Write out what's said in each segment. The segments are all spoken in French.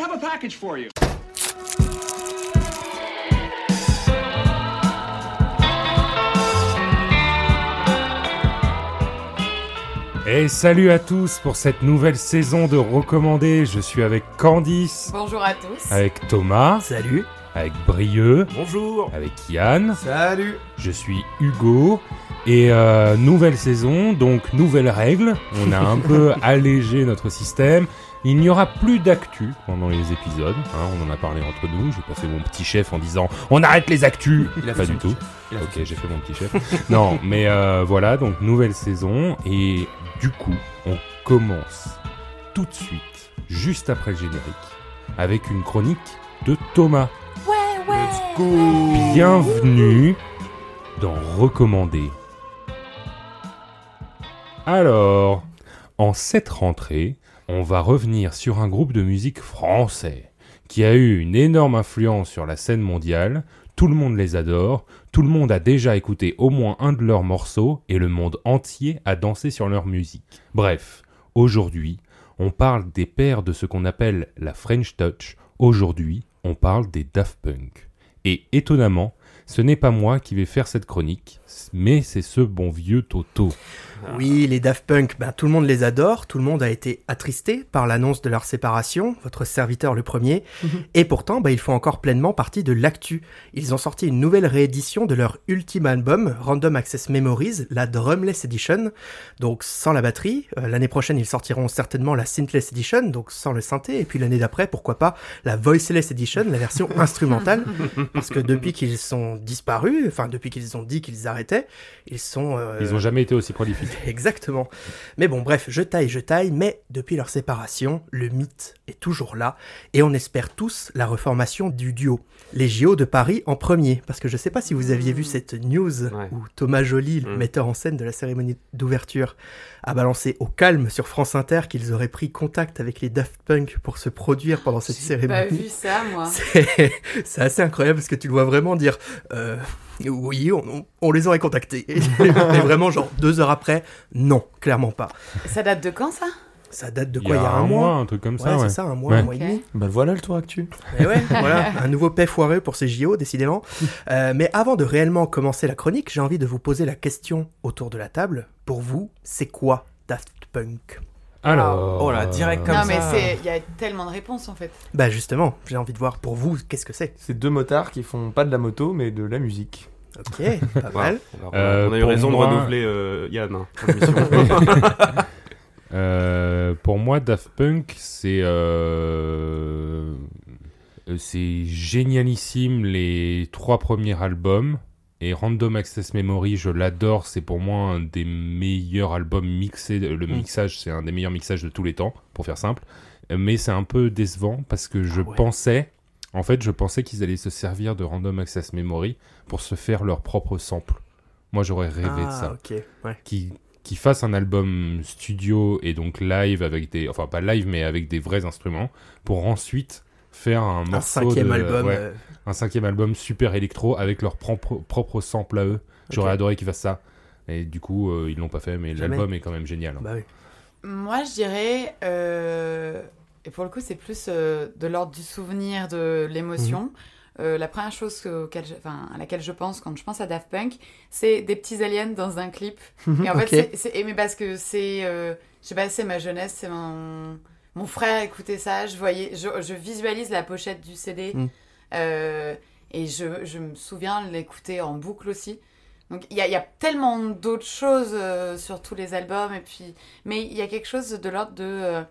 have a package for you. Et salut à tous pour cette nouvelle saison de Recommandés. Je suis avec Candice, Bonjour à tous. avec Thomas, Salut. avec Brieux, Bonjour. avec Yann. Salut. Je suis Hugo. Et euh, nouvelle saison, donc nouvelles règles. On a un peu allégé notre système. Il n'y aura plus d'actu pendant les épisodes. hein, on en a parlé entre nous. J'ai pas fait mon petit chef en disant on arrête les actus. Il a pas fait du tout. petit Il a Ok, j'ai fait mon petit chef. non, mais euh, voilà, donc nouvelle saison. Et du coup, on commence tout de suite, juste après le générique, avec une chronique de Thomas. Ouais, ouais. Let's go. Bienvenue dans Recommander. Alors, en cette rentrée, on va revenir sur un groupe de musique français qui a eu une énorme influence sur la scène mondiale. Tout le monde les adore, tout le monde a déjà écouté au moins un de leurs morceaux et le monde entier a dansé sur leur musique. Bref, aujourd'hui, on parle des pères de ce qu'on appelle la French Touch. Aujourd'hui, on parle des Daft Punk. Et étonnamment, ce n'est pas moi qui vais faire cette chronique, mais c'est ce bon vieux Toto. Oui, les Daft Punk, ben, tout le monde les adore, tout le monde a été attristé par l'annonce de leur séparation, votre serviteur le premier, et pourtant ben, ils font encore pleinement partie de l'actu. Ils ont sorti une nouvelle réédition de leur ultime album, Random Access Memories, la Drumless Edition, donc sans la batterie. Euh, l'année prochaine ils sortiront certainement la Synthless Edition, donc sans le synthé, et puis l'année d'après, pourquoi pas, la Voiceless Edition, la version instrumentale, parce que depuis qu'ils sont disparus, enfin depuis qu'ils ont dit qu'ils arrêtaient, ils sont... euh, Ils n'ont jamais été aussi prolifiques. Exactement. Mais bon, bref, je taille, je taille, mais depuis leur séparation, le mythe est toujours là, et on espère tous la reformation du duo. Les JO de Paris en premier, parce que je sais pas si vous aviez vu cette news Ouais. où Thomas Joly, le Mm. metteur en scène de la cérémonie d'ouverture, a balancé au calme sur France Inter qu'ils auraient pris contact avec les Daft Punk pour se produire pendant cette J'ai pas cérémonie. vu ça, moi. C'est c'est assez incroyable parce que tu le vois vraiment dire euh, oui, on, on- on les aurait contactés. Et vraiment, genre deux heures après, non, clairement pas. Ça date de quand, ça? Ça date de Il quoi Il y a un mois un truc comme Ouais, ça, ouais. c'est ça, un mois, Ouais. un mois et demi. Bah voilà le tour actu. Et ouais, voilà, un nouveau paix foireux pour ces JO, décidément. Euh, mais avant de réellement commencer la chronique, j'ai envie de vous poser la question autour de la table. Pour vous, c'est quoi Daft Punk? Alors. Oh là, direct comme Non, ça. mais c'est, il y a tellement de réponses, en fait. Bah justement, j'ai envie de voir pour vous, qu'est-ce que c'est? C'est deux motards qui font pas de la moto mais de la musique. Ok, pas mal. Alors, Euh, on a eu raison moi- de renouveler euh, Yann. Euh, pour moi, Daft Punk, c'est euh, c'est génialissime les trois premiers albums. Et Random Access Memory, je l'adore. C'est pour moi un des meilleurs albums mixés. Le Mm. mixage, c'est un des meilleurs mixages de tous les temps, pour faire simple. Mais c'est un peu décevant parce que je Ah ouais. pensais, en fait, je pensais qu'ils allaient se servir de Random Access Memory pour se faire leur propre sample. Moi, j'aurais rêvé de ah, ça ok, ouais. qui, qui fasse un album studio et donc live avec des enfin pas live mais avec des vrais instruments pour ensuite faire un Un cinquième de- album. ouais, euh, un cinquième album super électro avec leur propre propre sample à eux j'aurais adoré qu'ils fassent ça et du coup euh, ils l'ont pas fait mais l'album est quand même génial hein. Bah oui. Moi, je dirais. euh, Et pour le coup, c'est plus euh, de l'ordre du souvenir, de l'émotion. Mhm. Euh, la première chose je- à laquelle je pense quand je pense à Daft Punk, c'est des petits aliens dans un clip. Et en fait, c'est- mais parce que c'est, euh, je sais pas, c'est ma jeunesse, c'est mon, mon frère écoutait ça, je voyais, je, je visualise la pochette du CD Mm. euh, et je, je me souviens l'écouter en boucle aussi. Donc il y y a tellement d'autres choses euh, sur tous les albums et puis, mais il y a quelque chose de l'ordre de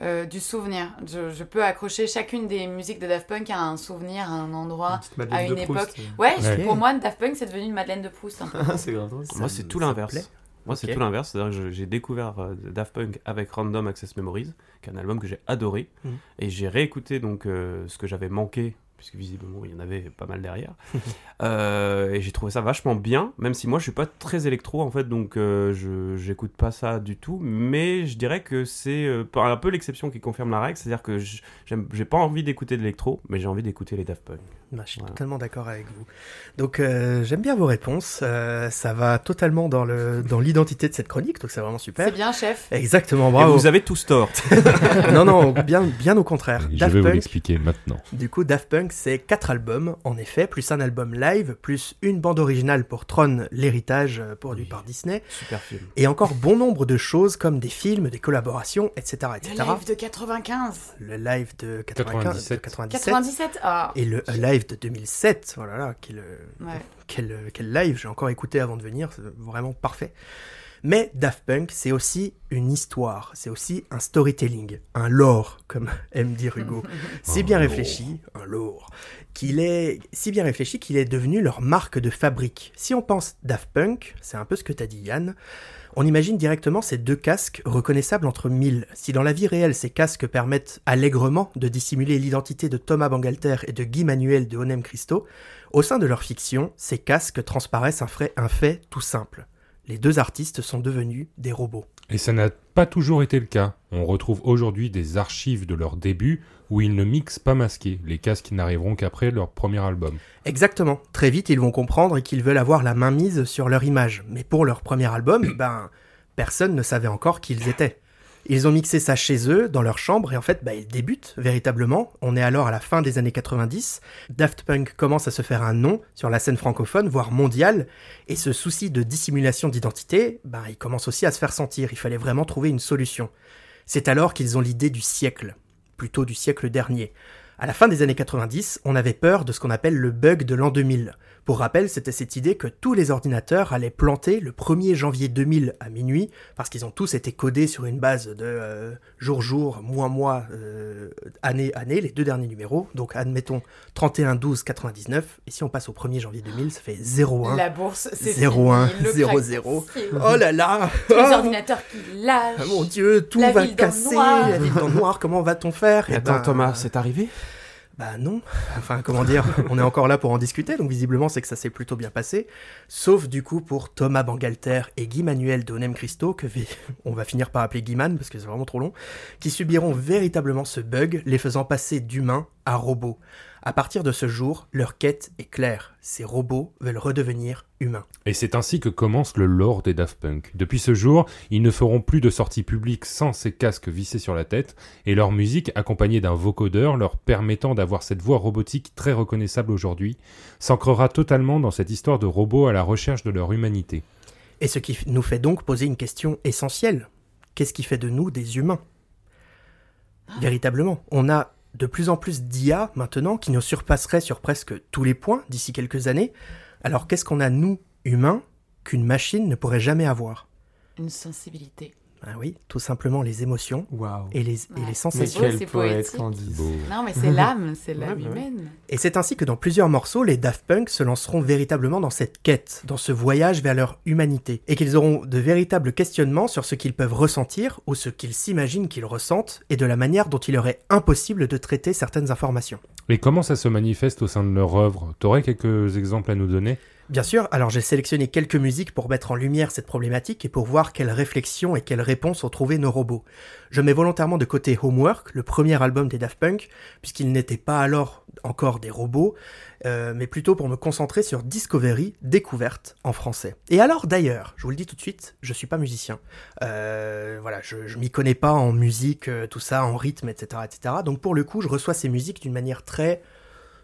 euh, euh, du souvenir. Je, je peux accrocher chacune des musiques de Daft Punk à un souvenir, à un endroit. à une de Proust. Ouais, Ouais. pour moi, Daft Punk, c'est devenu une Madeleine de Proust. c'est grave. Moi, c'est tout l'inverse. Moi, c'est tout l'inverse. C'est-à-dire j'ai découvert euh, Daft Punk avec Random Access Memories, qui est un album que j'ai adoré. Mhm. Et j'ai réécouté donc euh, ce que j'avais manqué, puisque visiblement il y en avait pas mal derrière. Euh, et j'ai trouvé ça vachement bien, même si moi je suis pas très électro en fait, donc euh, je j'écoute pas ça du tout. Mais je dirais que c'est euh, un peu l'exception qui confirme la règle, c'est-à-dire que j'ai pas envie d'écouter de l'électro, mais j'ai envie d'écouter les Daft Punk. Bah, je suis Voilà. totalement d'accord avec vous. Donc euh, j'aime bien vos réponses. Euh, ça va totalement dans le dans l'identité de cette chronique, donc c'est vraiment C'est super. bien, chef. Exactement, Et bravo. vous avez tous tort. non, non, bien, bien au contraire. Je Daft vais vous Punk, l'expliquer maintenant. du coup, Daft Punk, c'est quatre albums, en effet, plus un album live, plus une bande originale pour Tron, l'héritage euh, produit par Disney, Super film. et encore bon nombre de choses comme des films, des collaborations, etc., Le etc. live de 95. Le live de 95, 97. 97, 97 Ah. et le live de 2007. Voilà, là, quel, Ouais. quel, quel live, j'ai encore écouté avant de venir, c'est vraiment parfait. Mais Daft Punk, c'est aussi une histoire, c'est aussi un storytelling, un lore, comme aime dire Hugo. Si bien lore. réfléchi, un lore, qu'il est si bien réfléchi qu'il est devenu leur marque de fabrique. Si on pense Daft Punk, c'est un peu ce que t'as dit Yann, on imagine directement ces deux casques reconnaissables entre mille. Si dans la vie réelle ces casques permettent allègrement de dissimuler l'identité de Thomas Bangalter et de Guy Manuel de Onem Christo, au sein de leur fiction, ces casques transparaissent un fait, un fait tout simple. Les deux artistes sont devenus des robots. Et ça n'a pas toujours été le cas. On retrouve aujourd'hui des archives de leur début où ils ne mixent pas masqués. Les casques n'arriveront qu'après leur premier album. Exactement. Très vite, ils vont comprendre qu'ils veulent avoir la main mise sur leur image. Mais pour leur premier album, ben, personne ne savait encore qui ils étaient. Ils ont mixé ça chez eux, dans leur chambre, et en fait, bah, ils débutent véritablement. On est alors à la fin des années 90. Daft Punk commence à se faire un nom sur la scène francophone, voire mondiale, et ce souci de dissimulation d'identité, ben, il commence aussi à se faire sentir. Il fallait vraiment trouver une solution. C'est alors qu'ils ont l'idée du siècle, plutôt du siècle dernier. À la fin des années 90, on avait peur de ce qu'on appelle le bug de l'an 2000. Pour rappel, c'était cette idée que tous les ordinateurs allaient planter le 1er janvier 2000 à minuit, parce qu'ils ont tous été codés sur une base de euh, jour-jour, mois-mois, euh, année-année, les deux derniers numéros. Donc admettons 31 12 99, et si on passe au 1er janvier 2000, ça fait 01. La bourse, c'est 01, fini, le 00. crack, c'est- Oh là là Tous les Ah ordinateurs qui lâchent. Ah, Mon dieu, tout La va casser, noir. la ville dans le noir, comment va-t-on faire? Eh Attends, ben, Thomas, c'est arrivé? Bah non, enfin comment dire, on est encore là pour en discuter, donc visiblement c'est que ça s'est plutôt bien passé, sauf du coup pour Thomas Bangalter et Guy Manuel d'Onem Christo, que on va finir par appeler Guiman parce que c'est vraiment trop long, qui subiront véritablement ce bug, les faisant passer d'humains à robots. À partir de ce jour, leur quête est claire, ces robots veulent redevenir humains. Et c'est ainsi que commence le lore des Daft Punk. Depuis ce jour, ils ne feront plus de sorties publiques sans ces casques vissés sur la tête, et leur musique, accompagnée d'un vocodeur leur permettant d'avoir cette voix robotique très reconnaissable aujourd'hui, s'ancrera totalement dans cette histoire de robots à la recherche de leur humanité. Et ce qui nous fait donc poser une question essentielle. Qu'est-ce qui fait de nous des humains? Véritablement, on a de plus en plus d'IA maintenant qui nous surpasserait sur presque tous les points d'ici quelques années. Alors qu'est-ce qu'on a, nous, humains, qu'une machine ne pourrait jamais avoir? Une sensibilité. Ah oui, tout simplement les émotions et les, et les Mais sensations. quel c'est poète poétique. Candice. Beau. Non, mais c'est l'âme, c'est l'âme ouais. humaine. Et c'est ainsi que dans plusieurs morceaux, les Daft Punk se lanceront véritablement dans cette quête, dans ce voyage vers leur humanité, et qu'ils auront de véritables questionnements sur ce qu'ils peuvent ressentir ou ce qu'ils s'imaginent qu'ils ressentent, et de la manière dont il leur est impossible de traiter certaines informations. Et comment ça se manifeste au sein de leur œuvre? T'aurais quelques exemples à nous donner? Bien sûr, alors j'ai sélectionné quelques musiques pour mettre en lumière cette problématique et pour voir quelles réflexions et quelles réponses ont trouvé nos robots. Je mets volontairement de côté Homework, le premier album des Daft Punk, puisqu'ils n'étaient pas alors encore des robots, euh, mais plutôt pour me concentrer sur Discovery, découverte en français. Et alors d'ailleurs, je vous le dis tout de suite, je suis pas musicien. Euh, voilà, je, je m'y connais pas en musique, euh, tout ça, en rythme, etc., etc. Donc pour le coup, je reçois ces musiques d'une manière très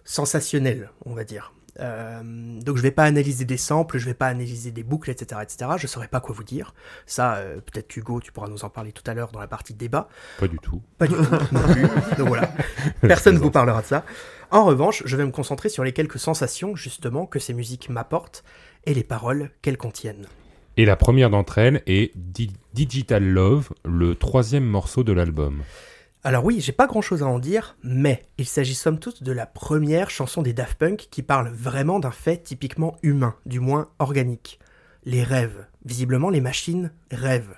sensationnelle, on va dire. Euh, donc je vais pas analyser des samples, je vais pas analyser des boucles, etc., etc. Je saurais pas quoi vous dire. Ça, euh, peut-être Hugo, tu pourras nous en parler tout à l'heure dans la partie débat. Pas du tout. Pas du tout non plus. Donc voilà, personne ne vous parlera de ça. En revanche, je vais me concentrer sur les quelques sensations justement que ces musiques m'apportent et les paroles qu'elles contiennent. Et la première d'entre elles est Di- Digital Love, le troisième morceau de l'album. Alors oui, j'ai pas grand chose à en dire, mais il s'agit somme toute de la première chanson des Daft Punk qui parle vraiment d'un fait typiquement humain, du moins organique. Les rêves. Visiblement, les machines rêvent.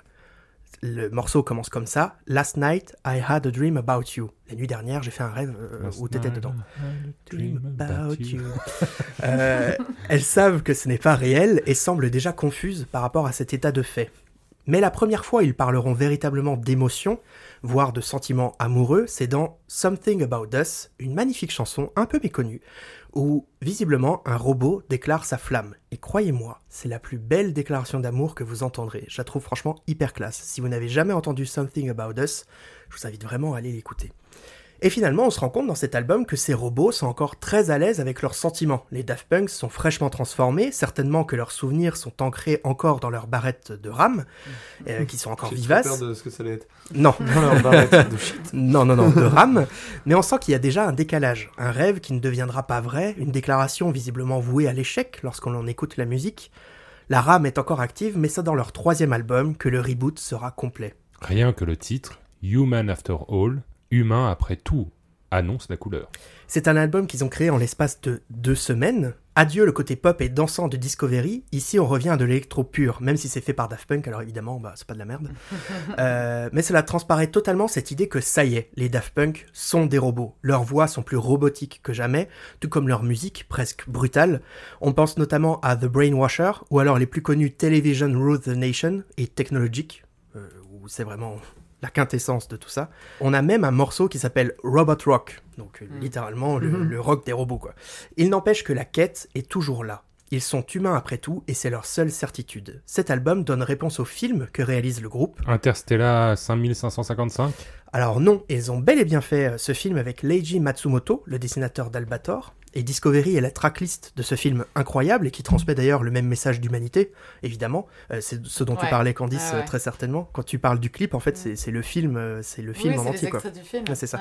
Le morceau commence comme ça. Last night, I had a dream about you. La nuit dernière, j'ai fait un rêve euh, où t'étais dedans. Dream about you. Euh, elles savent que ce n'est pas réel et semblent déjà confuses par rapport à cet état de fait. Mais la première fois ils parleront véritablement d'émotions, voire de sentiments amoureux, c'est dans Something About Us, une magnifique chanson un peu méconnue, où visiblement un robot déclare sa flamme. Et croyez-moi, c'est la plus belle déclaration d'amour que vous entendrez. Je la trouve franchement hyper classe. Si vous n'avez jamais entendu Something About Us, je vous invite vraiment à aller l'écouter. Et finalement, on se rend compte dans cet album que ces robots sont encore très à l'aise avec leurs sentiments. Les Daft Punk sont fraîchement transformés, certainement que leurs souvenirs sont ancrés encore dans leurs barrettes de RAM, euh, qui sont encore J'ai vivaces. peur de ce que ça allait être. Non, Non, non, arrête de shit. non, non, non, de RAM. Mais on sent qu'il y a déjà un décalage, un rêve qui ne deviendra pas vrai, une déclaration visiblement vouée à l'échec lorsqu'on en écoute la musique. La RAM est encore active, mais c'est dans leur troisième album que le reboot sera complet. Rien que le titre, Human After All, humain après tout, annonce la couleur. C'est un album qu'ils ont créé en l'espace de deux semaines. Adieu le côté pop et dansant de Discovery. Ici, on revient à de l'électro pur, même si c'est fait par Daft Punk, alors évidemment, bah, c'est pas de la merde. Euh, mais cela transparaît totalement cette idée que ça y est, les Daft Punk sont des robots. Leurs voix sont plus robotiques que jamais, tout comme leur musique, presque brutale. On pense notamment à The Brainwasher, ou alors les plus connus Television Rule the Nation et Technologic, euh, où c'est vraiment la quintessence de tout ça. On a même un morceau qui s'appelle Robot Rock, donc euh, Mm. littéralement le, Mhm. le rock des robots quoi. Il n'empêche que la quête est toujours là. Ils sont humains après tout et c'est leur seule certitude. Cet album donne réponse au film que réalise le groupe. Interstellar 5555 Alors non, ils ont bel et bien fait euh, ce film avec Leiji Matsumoto, le dessinateur d'Albator, et Discovery est la tracklist de ce film incroyable et qui transmet d'ailleurs le même message d'humanité, évidemment. Euh, c'est ce dont tu parlais Candice Ah ouais. très certainement. Quand tu parles du clip, en fait, c'est c'est le film, euh, c'est le film oui, en entier c'est ça.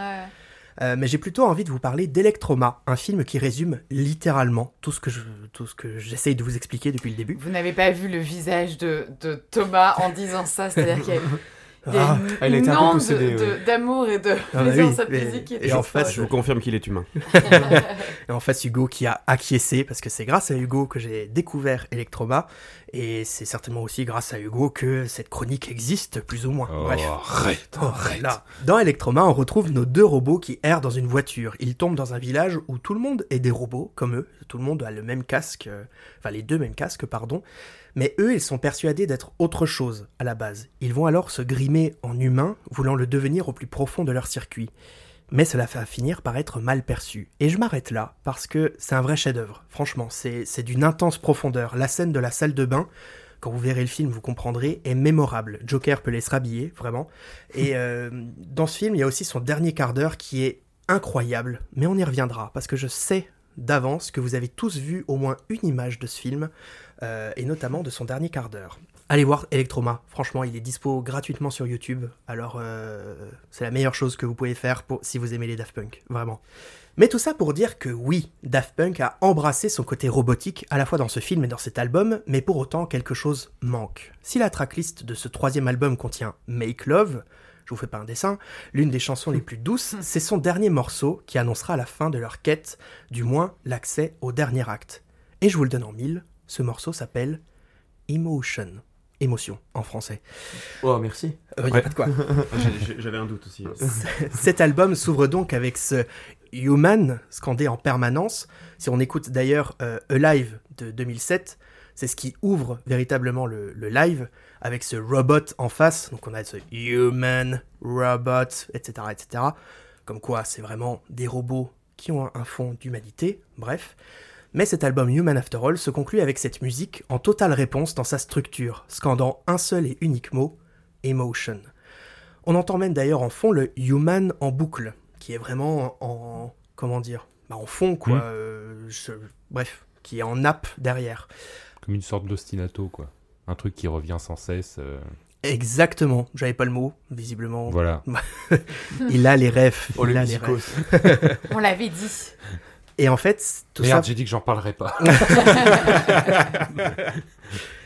Euh, mais j'ai plutôt envie de vous parler d'Electroma, un film qui résume littéralement tout ce que je, tout ce que j'essaye de vous expliquer depuis le début. Vous n'avez pas vu le visage de, de Thomas en disant ça, c'est-à-dire qu'il y a, il y a Ah, une, elle une un peu possédée, ouais. d'amour et de Ah bah oui, sa mais- musique. et en fait, Je vous confirme qu'il est humain. Et en face, Hugo qui a acquiescé, parce que c'est grâce à Hugo que j'ai découvert Electroma, et c'est certainement aussi grâce à Hugo que cette chronique existe, plus ou moins. Oh, Bref. arrête, Oh, arrête. là. Dans Electroma, on retrouve nos deux robots qui errent dans une voiture. Ils tombent dans un village où tout le monde est des robots, comme eux. Tout le monde a le même casque, euh, enfin les deux mêmes casques, pardon. Mais eux, ils sont persuadés d'être autre chose à la base. Ils vont alors se grimer en humain, voulant le devenir au plus profond de leur circuit. Mais cela va finir par être mal perçu. Et je m'arrête là, parce que c'est un vrai chef-d'œuvre. Franchement, c'est d'une intense profondeur. La scène de la salle de bain, quand vous verrez le film, vous comprendrez, est mémorable. Joker peut les se rhabiller, vraiment. Et euh, dans ce film, il y a aussi son dernier quart d'heure qui est incroyable, mais on y reviendra, parce que je sais d'avance que vous avez tous vu au moins une image de ce film, euh, et notamment de son dernier quart d'heure. Allez voir Electroma, franchement, il est dispo gratuitement sur YouTube, alors euh, c'est la meilleure chose que vous pouvez faire si vous aimez les Daft Punk, vraiment. Mais tout ça pour dire que oui, Daft Punk a embrassé son côté robotique à la fois dans ce film et dans cet album, mais pour autant quelque chose manque. Si la tracklist de ce troisième album contient Make Love, je vous fais pas un dessin, l'une des chansons les plus douces, c'est son dernier morceau qui annoncera la fin de leur quête, du moins l'accès au dernier acte. Et je vous le donne en mille, ce morceau s'appelle Emotion. Émotion en français. Oh, merci. Euh, y a Ouais. pas de quoi. J'ai- J'avais un doute aussi. Cet album s'ouvre donc avec ce Human scandé en permanence. Si on écoute d'ailleurs euh, Alive de 2007, c'est ce qui ouvre véritablement le, le live avec ce robot en face. Donc on a ce Human, Robot, etc. etc. Comme quoi c'est vraiment des robots qui ont un fond d'humanité. Bref. Mais cet album Human After All se conclut avec cette musique en totale réponse dans sa structure, scandant un seul et unique mot, Emotion. On entend même d'ailleurs en fond le Human en boucle, qui est vraiment en, comment dire, bah, en fond quoi. Mm. euh, je- bref, qui est en nappe derrière. Comme une sorte d'ostinato, quoi. Un truc qui revient sans cesse. euh, Exactement, j'avais pas le mot, visiblement. Voilà. Il a les rêves. Oh, il a les rêves. On l'avait dit. Et en fait, tout Merde, ça. j'ai dit que j'en parlerai pas.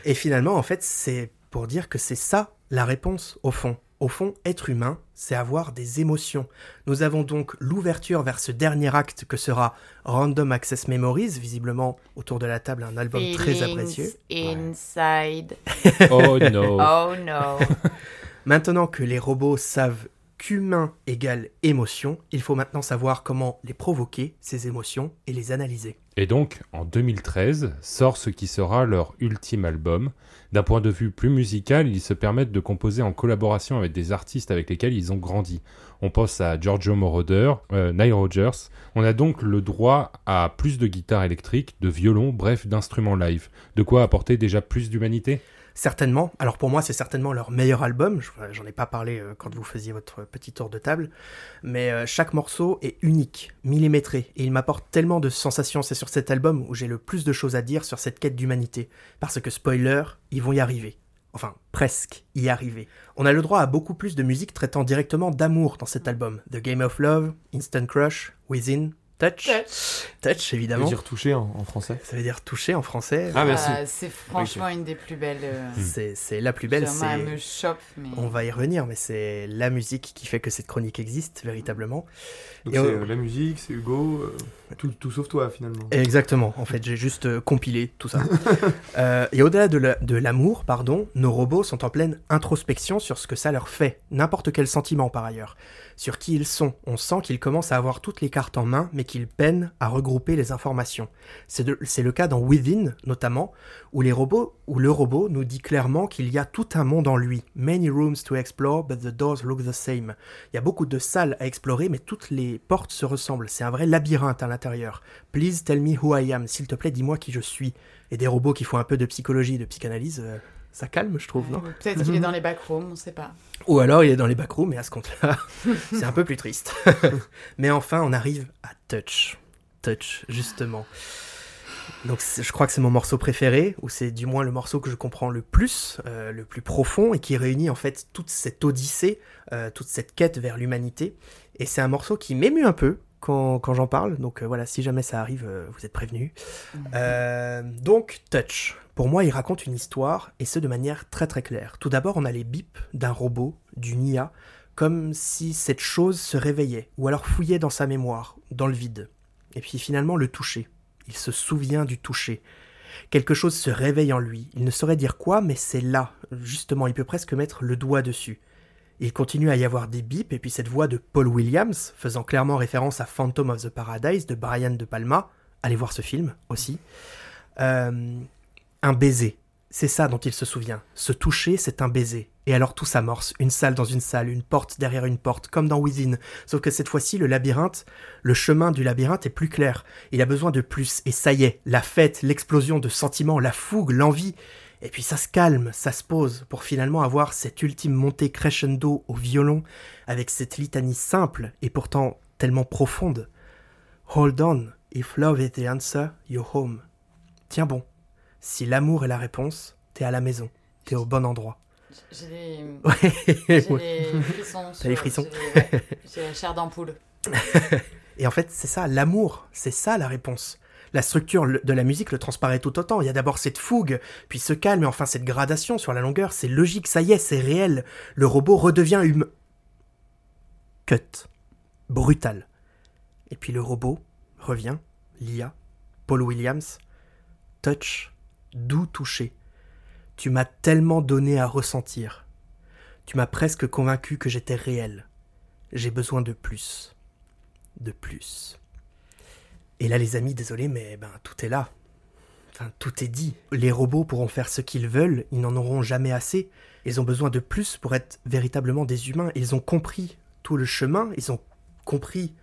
Et finalement, en fait, c'est pour dire que c'est ça la réponse au fond. Au fond, être humain, c'est avoir des émotions. Nous avons donc l'ouverture vers ce dernier acte que sera Random Access Memories, visiblement autour de la table un album très apprécié. Feelings inside. oh no. Oh no. Maintenant que les robots savent qu'humain égale émotion, il faut maintenant savoir comment les provoquer, ces émotions, et les analyser. Et donc, en 2013, sort ce qui sera leur ultime album. D'un point de vue plus musical, ils se permettent de composer en collaboration avec des artistes avec lesquels ils ont grandi. On pense à Giorgio Moroder, euh, Nile Rodgers. On a donc le droit à plus de guitare électrique, de violon, bref, d'instruments live. De quoi apporter déjà plus d'humanité? Certainement. Alors pour moi, c'est certainement leur meilleur album. Je- J'en ai pas parlé euh, quand vous faisiez votre petit tour de table. Mais euh, chaque morceau est unique, millimétré. Et il m'apporte tellement de sensations. C'est sur cet album où j'ai le plus de choses à dire sur cette quête d'humanité. Parce que, spoiler, ils vont y arriver. Enfin, presque y arriver. On a le droit à beaucoup plus de musique traitant directement d'amour dans cet album. The Game of Love, Instant Crush, Within, Touch. Touch. Touch, Je veux évidemment. dire touché en, en français. Ça veut dire toucher en français. Ah, merci. Ah, c'est franchement une des plus belles. euh, C'est c'est la plus belle. me chope. Mais... On va y revenir, mais c'est la musique qui fait que cette chronique existe véritablement. Donc c'est on- euh, la musique, c'est Hugo, euh, tout, tout sauf toi finalement. Exactement, en fait, j'ai juste euh, compilé tout ça. Euh, et au-delà de la- de l'amour, pardon, nos robots sont en pleine introspection sur ce que ça leur fait, n'importe quel sentiment par ailleurs, sur qui ils sont. On sent qu'ils commencent à avoir toutes les cartes en main, mais qu'ils peinent à regrouper les informations. C'est le cas dans Within, notamment, où, les robots, où le robot nous dit clairement qu'il y a tout un monde en lui. Many rooms to explore, but the doors look the same. Il y a beaucoup de salles à explorer, mais toutes les portes se ressemblent. C'est un vrai labyrinthe à l'intérieur. Please tell me who I am. S'il te plaît, dis-moi qui je suis. Et des robots qui font un peu de psychologie, de psychanalyse, euh, ça calme, je trouve, non Peut-être qu'il est dans les backrooms, on sait pas. Ou alors il est dans les backrooms, mais à ce compte-là, c'est un peu plus triste. mais enfin, on arrive à Touch. Touch, justement. Donc je crois que c'est mon morceau préféré, ou c'est du moins le morceau que je comprends le plus, euh, le plus profond, et qui réunit en fait toute cette odyssée, euh, toute cette quête vers l'humanité. Et c'est un morceau qui m'émue un peu quand, quand j'en parle, donc euh, voilà, si jamais ça arrive, euh, vous êtes prévenus. Euh, donc, Touch. Pour moi, il raconte une histoire, et ce de manière très très claire. Tout d'abord, on a les bips d'un robot, d'une IA, comme si cette chose se réveillait, ou alors fouillait dans sa mémoire, dans le vide. Et puis finalement, le toucher. Il se souvient du toucher. Quelque chose se réveille en lui. Il ne saurait dire quoi, mais c'est là. Justement, il peut presque mettre le doigt dessus. Il continue à y avoir des bips, et puis cette voix de Paul Williams, faisant clairement référence à Phantom of the Paradise de Brian De Palma. Allez voir ce film aussi. Euh, un baiser. C'est ça dont il se souvient. Se toucher, c'est un baiser. Et alors tout s'amorce. Une salle dans une salle, une porte derrière une porte, comme dans Within. Sauf que cette fois-ci, le labyrinthe, le chemin du labyrinthe est plus clair. Il a besoin de plus. Et ça y est, la fête, l'explosion de sentiments, la fougue, l'envie. Et puis ça se calme, ça se pose, pour finalement avoir cette ultime montée crescendo au violon, avec cette litanie simple et pourtant tellement profonde. Hold on, if love is the answer, you're home. Tiens bon, si l'amour est la réponse, t'es à la maison, t'es au bon endroit. J'ai les, Ouais, j'ai ouais. les frissons. T'as les frissons j'ai les- ouais, J'ai la chair d'ampoule. Et en fait, c'est ça, l'amour, c'est ça la réponse. La structure de la musique le transparaît tout autant. Il y a d'abord cette fougue, puis ce calme, et enfin cette gradation sur la longueur. C'est logique, ça y est, c'est réel. Le robot redevient humain. Cut. Brutal. Et puis le robot revient, l'IA, Paul Williams. Touch, doux toucher. Tu m'as tellement donné à ressentir. Tu m'as presque convaincu que j'étais réel. J'ai besoin de plus de plus. Et là, les amis, désolé, mais ben tout est là. Tout est dit. Les robots pourront faire ce qu'ils veulent, ils n'en auront jamais assez. Ils ont besoin de plus pour être véritablement des humains. Ils ont compris tout le chemin, ils ont compris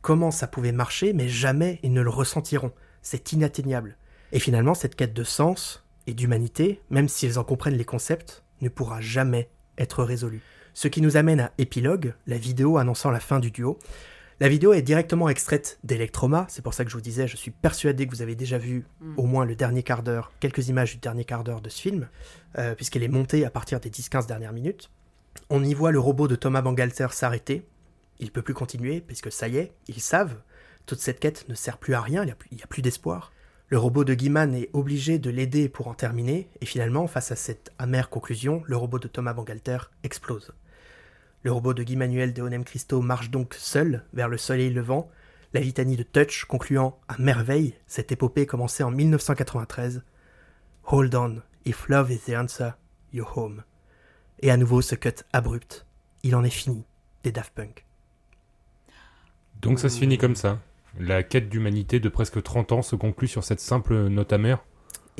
comment ça pouvait marcher, mais jamais ils ne le ressentiront. C'est inatteignable. Et finalement, cette quête de sens et d'humanité, même s'ils en comprennent les concepts, ne pourra jamais être résolue. Ce qui nous amène à Épilogue, la vidéo annonçant la fin du duo. La vidéo est directement extraite d'Electroma, c'est pour ça que je vous disais, je suis persuadé que vous avez déjà vu Mm. au moins le dernier quart d'heure, quelques images du dernier quart d'heure de ce film, euh, puisqu'elle est montée à partir des 10-15 dernières minutes. On y voit le robot de Thomas Bangalter s'arrêter. Il peut plus continuer, puisque ça y est, ils savent, toute cette quête ne sert plus à rien, il n'y plus, a plus d'espoir. Le robot de Guiman est obligé de l'aider pour en terminer, et finalement, face à cette amère conclusion, le robot de Thomas Bangalter explose. Le robot de Guy Manuel de Onem Christo marche donc seul vers le soleil levant, la litanie de Touch concluant à merveille cette épopée commencée en 1993. Hold on, if love is the answer, you're home. Et à nouveau ce cut abrupt. Il en est fini. des Daft Punk. Donc ça se finit comme ça. La quête d'humanité de presque 30 ans se conclut sur cette simple note amère.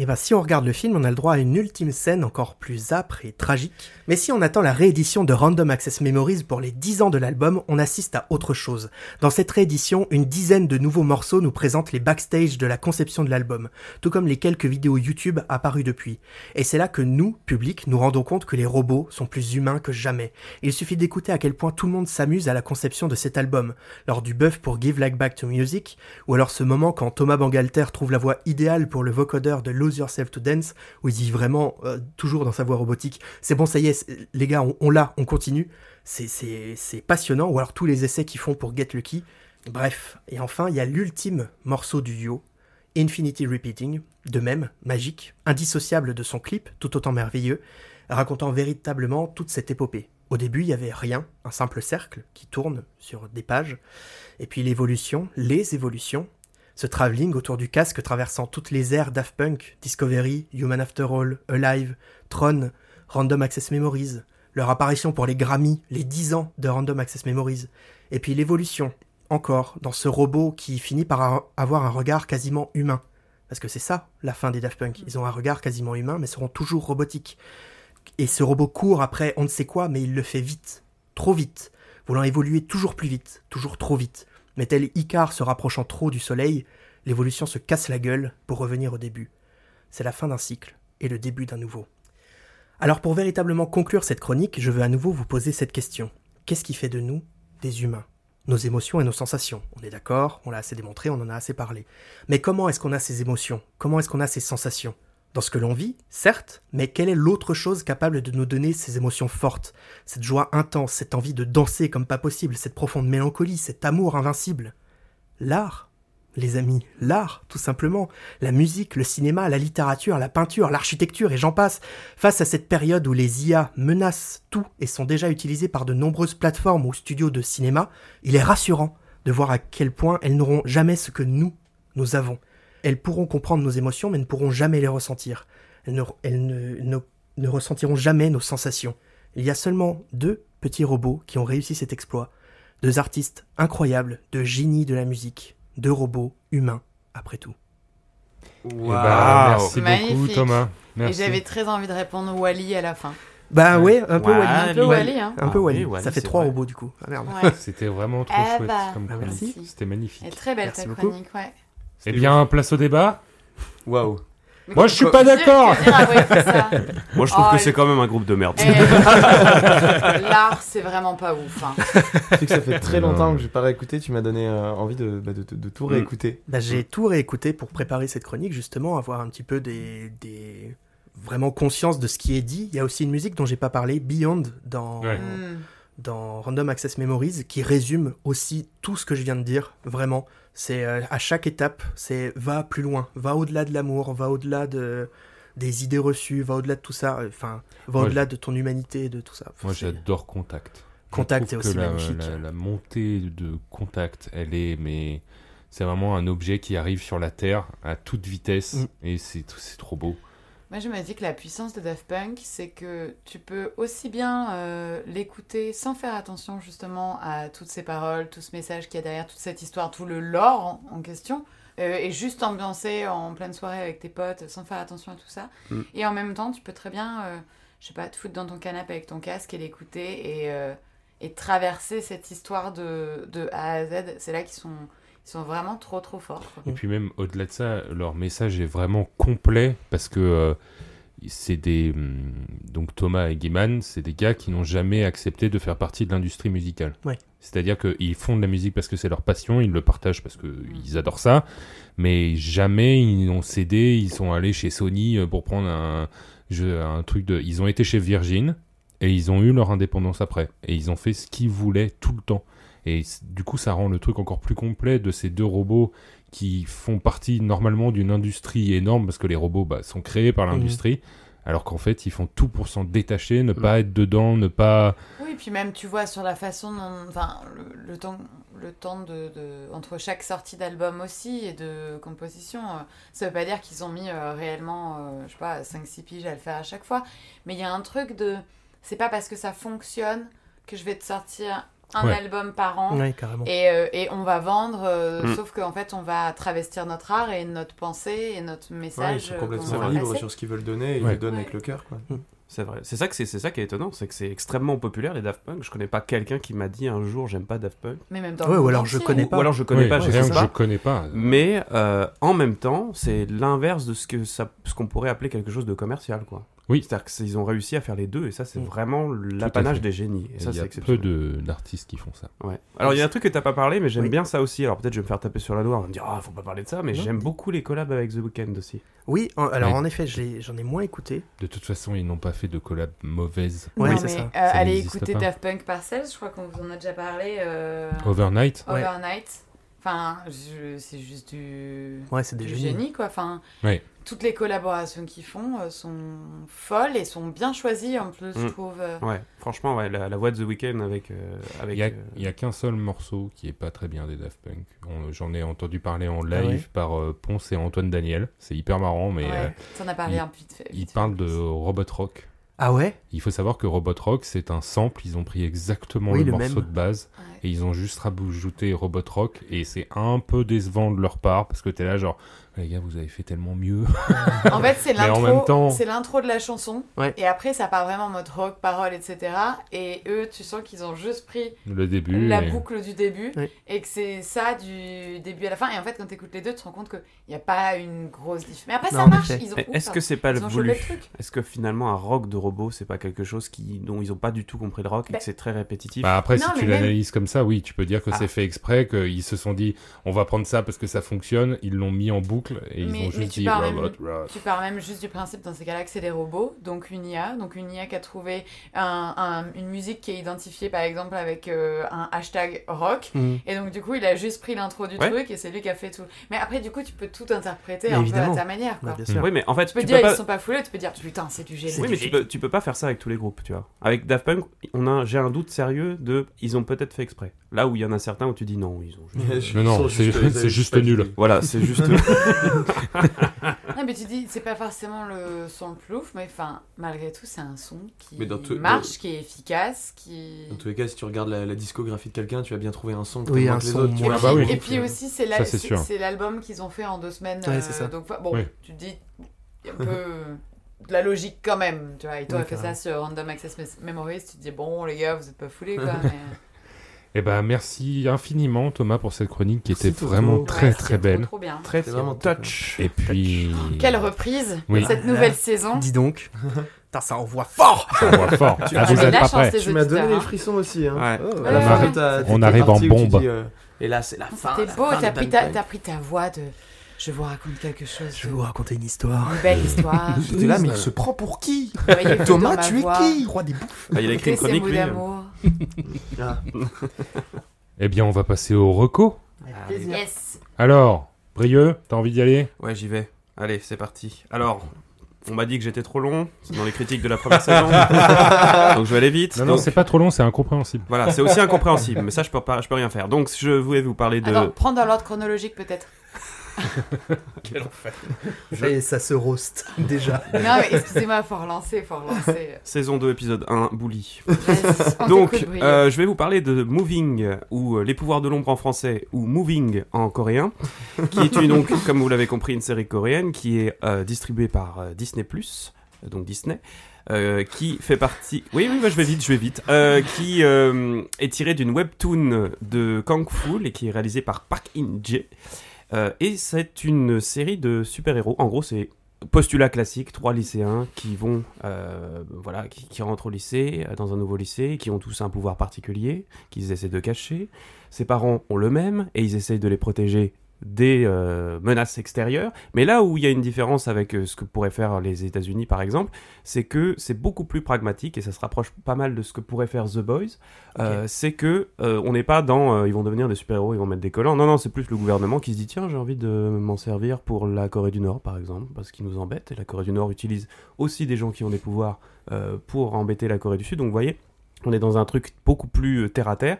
Et ben si on regarde le film, on a le droit à une ultime scène encore plus âpre et tragique. Mais si on attend la réédition de Random Access Memories pour les 10 ans de l'album, on assiste à autre chose. Dans cette réédition, une dizaine de nouveaux morceaux nous présentent les backstage de la conception de l'album, tout comme les quelques vidéos YouTube apparues depuis. Et c'est là que nous, public, nous rendons compte que les robots sont plus humains que jamais. Il suffit d'écouter à quel point tout le monde s'amuse à la conception de cet album, lors du buff pour Give Like Back to Music, ou alors ce moment quand Thomas Bangalter trouve la voix idéale pour le vocodeur de Lose Yourself to Dance, où il dit vraiment, euh, toujours dans sa voix robotique, c'est bon, ça y est, les gars, on, on l'a, on continue. C'est- passionnant, ou alors tous les essais qu'ils font pour Get Lucky. Bref, et enfin, il y a l'ultime morceau du duo, Infinity Repeating, de même, magique, indissociable de son clip, tout autant merveilleux, racontant véritablement toute cette épopée. Au début, il y avait rien, un simple cercle qui tourne sur des pages, et puis l'évolution, les évolutions, ce travelling autour du casque traversant toutes les ères Daft Punk, Discovery, Human After All, Alive, Tron, Random Access Memories, leur apparition pour les Grammy, les 10 ans de Random Access Memories, et puis l'évolution, encore, dans ce robot qui finit par avoir un regard quasiment humain. Parce que c'est ça, la fin des Daft Punk. Ils ont un regard quasiment humain, mais seront toujours robotiques. Et ce robot court après on ne sait quoi, mais il le fait vite. Trop vite. Voulant évoluer toujours plus vite, toujours trop vite. Mais tel Icare se rapprochant trop du soleil, l'évolution se casse la gueule pour revenir au début. C'est la fin d'un cycle et le début d'un nouveau. Alors pour véritablement conclure cette chronique, je veux à nouveau vous poser cette question. Qu'est-ce qui fait de nous des humains? Nos émotions et nos sensations. On est d'accord, on l'a assez démontré, on en a assez parlé. Mais comment est-ce qu'on a ces émotions? Comment est-ce qu'on a ces sensations? Dans ce que l'on vit, certes, mais quelle est l'autre chose capable de nous donner ces émotions fortes Cette joie intense, cette envie de danser comme pas possible, cette profonde mélancolie, cet amour invincible? L'art les amis, l'art, tout simplement, la musique, le cinéma, la littérature, la peinture, l'architecture et j'en passe, face à cette période où les IA menacent tout et sont déjà utilisées par de nombreuses plateformes ou studios de cinéma, il est rassurant de voir à quel point elles n'auront jamais ce que nous, nous avons. Elles pourront comprendre nos émotions mais ne pourront jamais les ressentir. Elles ne, elles ne- ne- ne ressentiront jamais nos sensations. Il y a seulement deux petits robots qui ont réussi cet exploit. Deux artistes incroyables, de génies de la musique, deux robots humains, après tout. Eh ben, Waouh. merci beaucoup Magnifique. Thomas. Et j'avais très envie de répondre Wally à la fin. Bah Ouais. ouais, un peu Wally. Un peu Wally. Wally, hein. Un peu Ah Wally. Wally, Ça fait trois vrai. robots du coup. Ah merde. Ouais. C'était vraiment trop Eh chouette bah, comme bah. C'était magnifique. Et très belle Merci ta beaucoup. chronique, ouais. Eh bien, place au débat. Waouh. Moi, je suis pas d'accord. ça Moi, je trouve Oh, que elle- c'est quand même un groupe de merde. Eh, L'art, c'est vraiment pas ouf. hein. Tu sais que ça fait très longtemps que j'ai pas réécouté, tu m'as donné euh, envie de, bah, de, de- de tout Mm. réécouter. Bah, j'ai tout réécouté pour préparer cette chronique, justement, avoir un petit peu des, des... vraiment conscience de ce qui est dit. Il y a aussi une musique dont j'ai pas parlé, Beyond, dans, Ouais. Hmm. dans Random Access Memories, qui résume aussi tout ce que je viens de dire, vraiment. C'est euh, à chaque étape, c'est va plus loin, va au-delà de l'amour, va au-delà de des idées reçues, va au-delà de tout ça, euh, enfin, va au-delà de ton humanité, de tout ça. Moi, j'adore Contact. Contact est aussi la, magnifique. La, la montée de Contact, elle est, mais c'est vraiment un objet qui arrive sur la Terre à toute vitesse Mm. et c'est c'est trop beau. Moi, je me dis que la puissance de Daft Punk, c'est que tu peux aussi bien euh, l'écouter sans faire attention justement à toutes ces paroles, tout ce message qu'il y a derrière, toute cette histoire, tout le lore en, en question, euh, et juste ambiancer en pleine soirée avec tes potes sans faire attention à tout ça. Mm. Et en même temps, tu peux très bien, euh, je sais pas, te foutre dans ton canapé avec ton casque et l'écouter et, euh, et traverser cette histoire de, de A à Z. C'est là qu'ils sont, ils sont vraiment trop trop forts. quoi. Et puis même au-delà de ça, leur message est vraiment complet parce que euh, c'est des hum, donc Thomas et Gaiman, c'est des gars qui n'ont jamais accepté de faire partie de l'industrie musicale. Ouais. C'est-à-dire qu'ils font de la musique parce que c'est leur passion, ils le partagent parce qu'ils adorent ça, mais jamais ils ont cédé, ils sont allés chez Sony euh, pour prendre un, jeu, un truc de... Ils ont été chez Virgin et ils ont eu leur indépendance après. Et ils ont fait ce qu'ils voulaient tout le temps. Et du coup, ça rend le truc encore plus complet de ces deux robots qui font partie normalement d'une industrie énorme parce que les robots bah, sont créés par l'industrie. Alors qu'en fait, ils font tout pour s'en détacher, ne pas être dedans, ne pas. Oui, puis même tu vois sur la façon dont, enfin, le, le temps, le temps de, de- entre chaque sortie d'album aussi et de composition, euh, ça veut pas dire qu'ils ont mis euh, réellement, euh, je sais pas, 5-6 piges à le faire à chaque fois, mais il y a un truc de, c'est pas parce que ça fonctionne que je vais te sortir un Ouais. album par an. Ouais, carrément. Et, euh, et on va vendre, euh, Mm. sauf qu'en fait, on va travestir notre art et notre pensée et notre Ouais, ils message. sont euh, complètement libres sur ce qu'ils veulent donner et ils Ouais. le donnent Ouais. avec le cœur. quoi. C'est vrai. C'est ça, que c'est c'est ça qui est étonnant, c'est que c'est extrêmement populaire les Daft Punk. Je connais pas quelqu'un qui m'a dit un jour j'aime pas Daft Punk. Mais même dans Ouais, le ou alors je connais pas. ou alors je connais Oui, pas, je rien sais que pas. je connais pas. Mais euh, en même temps, c'est l'inverse de ce que ça, ce qu'on pourrait appeler quelque chose de commercial, quoi. Oui. C'est-à-dire qu'ils ont réussi à faire les deux, et ça, c'est Mm. vraiment l'apanage des génies. Et Il ça, y c'est a peu exceptionnel. de- d'artistes qui font ça. Ouais. Alors, il y a un truc que t'as pas parlé, mais j'aime Oui. bien ça aussi. Alors, peut-être je vais me faire taper sur la doigt, on va me dire, ah, faut pas parler de ça, mais j'aime beaucoup les collabs avec The Weeknd aussi. Oui, en- alors Oui. en effet, j'en ai moins écouté. De toute façon, ils n'ont pas fait de collab mauvaise. Ouais, c'est ça. euh, Ça allez écouter pas. Daft Punk Parcells, je crois qu'on vous en a déjà parlé. euh, Overnight Ouais. Overnight. Enfin, c'est juste du, Ouais, c'est des du génies. génie, quoi. Enfin, Ouais. Toutes les collaborations qu'ils font euh, sont folles et sont bien choisies en plus, je Mm. trouve. euh. Ouais, franchement, ouais, la, la voix de The Weeknd avec. euh, avec Il y a, euh, qu'un seul morceau qui est pas très bien des Daft Punk. J'en ai entendu parler en Ah live ouais par euh, Ponce et Antoine Daniel. C'est hyper marrant, mais Ouais, euh, T'en as parlé il- un peu vite fait. ils parlent en de. Robot Rock. Ah ouais? Il faut savoir que Robot Rock, c'est un sample. Ils ont pris exactement Oui, le, le morceau même. de base Ouais. Et ils ont juste rajouté Robot Rock. Et c'est un peu décevant de leur part parce que t'es là, genre, les gars, vous avez fait tellement mieux. En fait, c'est l'intro, même temps- c'est l'intro de la chanson. Ouais. Et après, ça part vraiment en mode rock, parole, etc. Et eux, tu sens qu'ils ont juste pris le début. la et- boucle du début Ouais. et que c'est ça du début à la fin. Et en fait, quand tu écoutes les deux, tu te rends compte qu'il n'y a pas une grosse diff. Mais après, Non, ça marche. Ils ont, Est-ce ouf, que c'est pas le voulu. Est-ce que finalement un rock de robot c'est pas quelque chose qui dont ils ont pas du tout compris le rock et Bah- que c'est très répétitif? Bah après, Non, si tu mais même- l'analyses comme ça, oui, tu peux dire que Ah. c'est fait exprès, qu'ils se sont dit, on va prendre ça parce que ça fonctionne, ils l'ont mis en boucle et ils ont juste tu dit parles robot, même-. Tu pars même juste du principe dans ces cas-là que c'est des robots, donc une IA, donc une IA qui a trouvé un- un- une musique qui est identifiée par exemple avec euh, un hashtag rock, Mhm. et donc du coup il a juste pris l'intro du Ouais. truc et c'est lui qui a fait tout. Mais après du coup tu peux tout interpréter Mais un évidemment. peu à ta manière quoi. Bah, bien sûr. Oui, mais en fait, Tu peux tu dire peux ils pas. sont pas foulés, tu peux dire putain c'est du génie. Oui, mais tu peux, tu peux pas faire ça avec tous les groupes, tu vois. Avec Daft Punk, on a, j'ai un doute sérieux de, ils ont peut-être fait exprès. Là où il y en a certains où tu dis non, ils ont. juste- Mais non, c'est- juste nul. Voilà, c'est juste. Non mais tu dis c'est pas forcément le son le plus ouf, mais enfin malgré tout c'est un son qui Mais dans tout- marche, qui est efficace, qui. Dans tous les cas, si tu regardes la, la discographie de quelqu'un, tu vas bien trouver un son que Oui, un que les son autres. Et, puis, bah oui. et puis aussi, c'est la- l'album qu'ils ont fait en deux semaines. Ouais, euh, c'est ça. Donc, bon, Oui. tu te dis, il y a un peu de la logique quand même. Tu vois, et toi, Oui, fait ça sur Random Access Mem- Memories, tu te dis, bon, les gars, vous êtes pas foulés, quoi. mais... Eh ben, merci infiniment, Thomas, pour cette chronique qui Merci, était vraiment très très belle. Trop bien. Très vraiment touch. Et puis, Quelle reprise Oui. de cette Ah là. nouvelle saison. Dis donc. Putain, ça envoie fort ça envoie fort. Ah, Ah, vous êtes pas prêts des Tu m'as donné les hein. frissons aussi. Hein. Ouais. Oh, Ouais, On arrive- t'es on arrive en tu bombe. dis, euh, Et là, c'est la fin. C'était beau, t'as pris, pris ta voix de. Je vous raconte quelque chose. Je vais vous raconter une histoire. Une belle histoire. J'étais là, mais il se prend pour qui Thomas, tu es qui Roi des bouffes. Bah, il a écrit une chronique, lui. Ah. Eh bien, on va passer au reco. Allez. Yes. Alors, Brieux, t'as envie d'y aller? Ouais, j'y vais. Allez, c'est parti. Alors, on m'a dit que j'étais trop long. C'est dans les critiques de la première saison. Donc je vais aller vite. Non, non, c'est pas trop long, c'est incompréhensible. Voilà, c'est aussi incompréhensible, mais ça je peux pas, je peux rien faire. Donc je voulais vous parler de Attends, prends dans l'ordre chronologique peut-être. Et ça se roast déjà. Non, mais excusez-moi, faut relancer, faut relancer. saison 2 épisode 1 Bully. Vas-y, on Donc euh, je vais vous parler de Moving ou euh, Les pouvoirs de l'ombre en français ou Moving en coréen, qui est une, donc comme vous l'avez compris une série coréenne qui est euh, distribuée par euh, Disney donc Disney. euh, qui fait partie. Oui, oui, bah, je vais vite, je vais vite. Euh, qui euh, est tiré d'une webtoon de Kang Fu et qui est réalisée par Park In-jae. Euh, et c'est une série de super-héros. En gros, c'est postulat classique, trois lycéens qui vont, euh, voilà, qui, rentrent au lycée, euh, dans un nouveau lycée, qui ont tous un pouvoir particulier, qu'ils essaient de cacher. Ses parents ont le même et ils essayent de les protéger des euh, menaces extérieures. Mais là où il y a une différence avec euh, ce que pourraient faire les États-Unis, par exemple, c'est que c'est beaucoup plus pragmatique et ça se rapproche pas mal de ce que pourrait faire The Boys. Euh, c'est que on n'est pas dans ils vont devenir des super-héros, ils vont mettre des collants. Non, non, c'est plus le gouvernement qui se dit tiens, j'ai envie de m'en servir pour la Corée du Nord, par exemple, parce qu'ils nous embêtent. Et la Corée du Nord utilise aussi des gens qui ont des pouvoirs pour embêter la Corée du Sud. Donc vous voyez, on est dans un truc beaucoup plus terre à terre.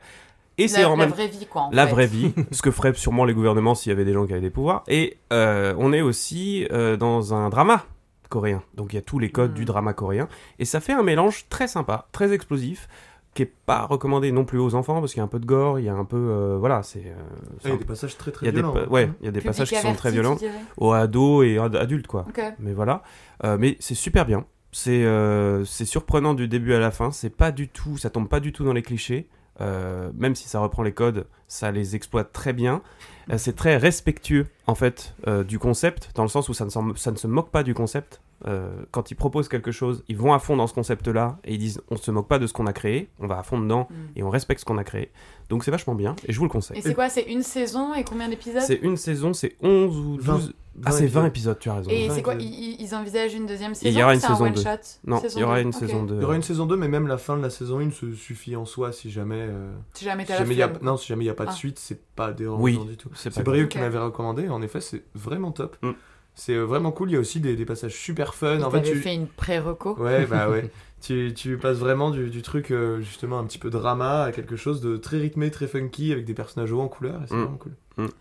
Et c'est la, en la même vraie vie, quoi. en la fait. vraie vie, ce que feraient sûrement les gouvernements s'il y avait des gens qui avaient des pouvoirs. Et euh, on est aussi euh, dans un drama coréen. Donc il y a tous les codes du drama coréen. Et ça fait un mélange très sympa, très explosif, qui est pas recommandé non plus aux enfants parce qu'il y a un peu de gore, il y a un peu euh, voilà, c'est euh, c'est Il y un a des passages très très violents. pa- hein. ouais, il y a des passages qui sont très violents aux ados et ad- adultes quoi. Mais voilà, Euh, mais c'est super bien. C'est euh, c'est surprenant du début à la fin. C'est pas du tout, ça tombe pas du tout dans les clichés. Euh, même si ça reprend les codes, ça les exploite très bien. Euh, c'est très respectueux en fait euh, du concept, dans le sens où ça ne, s'en- ça ne se moque pas du concept. Euh, quand ils proposent quelque chose, ils vont à fond dans ce concept-là et ils disent on se moque pas de ce qu'on a créé, on va à fond dedans Mm. et on respecte ce qu'on a créé. Donc c'est vachement bien et je vous le conseille. Et c'est quoi C'est une saison et combien d'épisodes? C'est une saison, c'est 11 ou 12. 20. Ah, c'est 20 épisodes. tu as raison. Et c'est quoi ils, ils envisagent une deuxième saison il y aura une un saison one deux. shot Non, Saison il y aura une saison 2. Il y aura une saison 2, mais même la fin de la saison 1 se suffit en soi si jamais. euh, Si jamais si jamais y a, non, si jamais il n'y a pas de Ah. suite, c'est pas dérangeant Oui, du tout. c'est. Brieux qui m'avait recommandé, en effet, c'est vraiment top. Mm. C'est euh, vraiment cool, il y a aussi des, des passages super fun. Il en fait, tu... fait une pré-reco Ouais, bah ouais. tu, tu passes vraiment du, du truc, euh, justement, un petit peu drama à quelque chose de très rythmé, très funky, avec des personnages hauts en couleur, et c'est Mm. vraiment cool.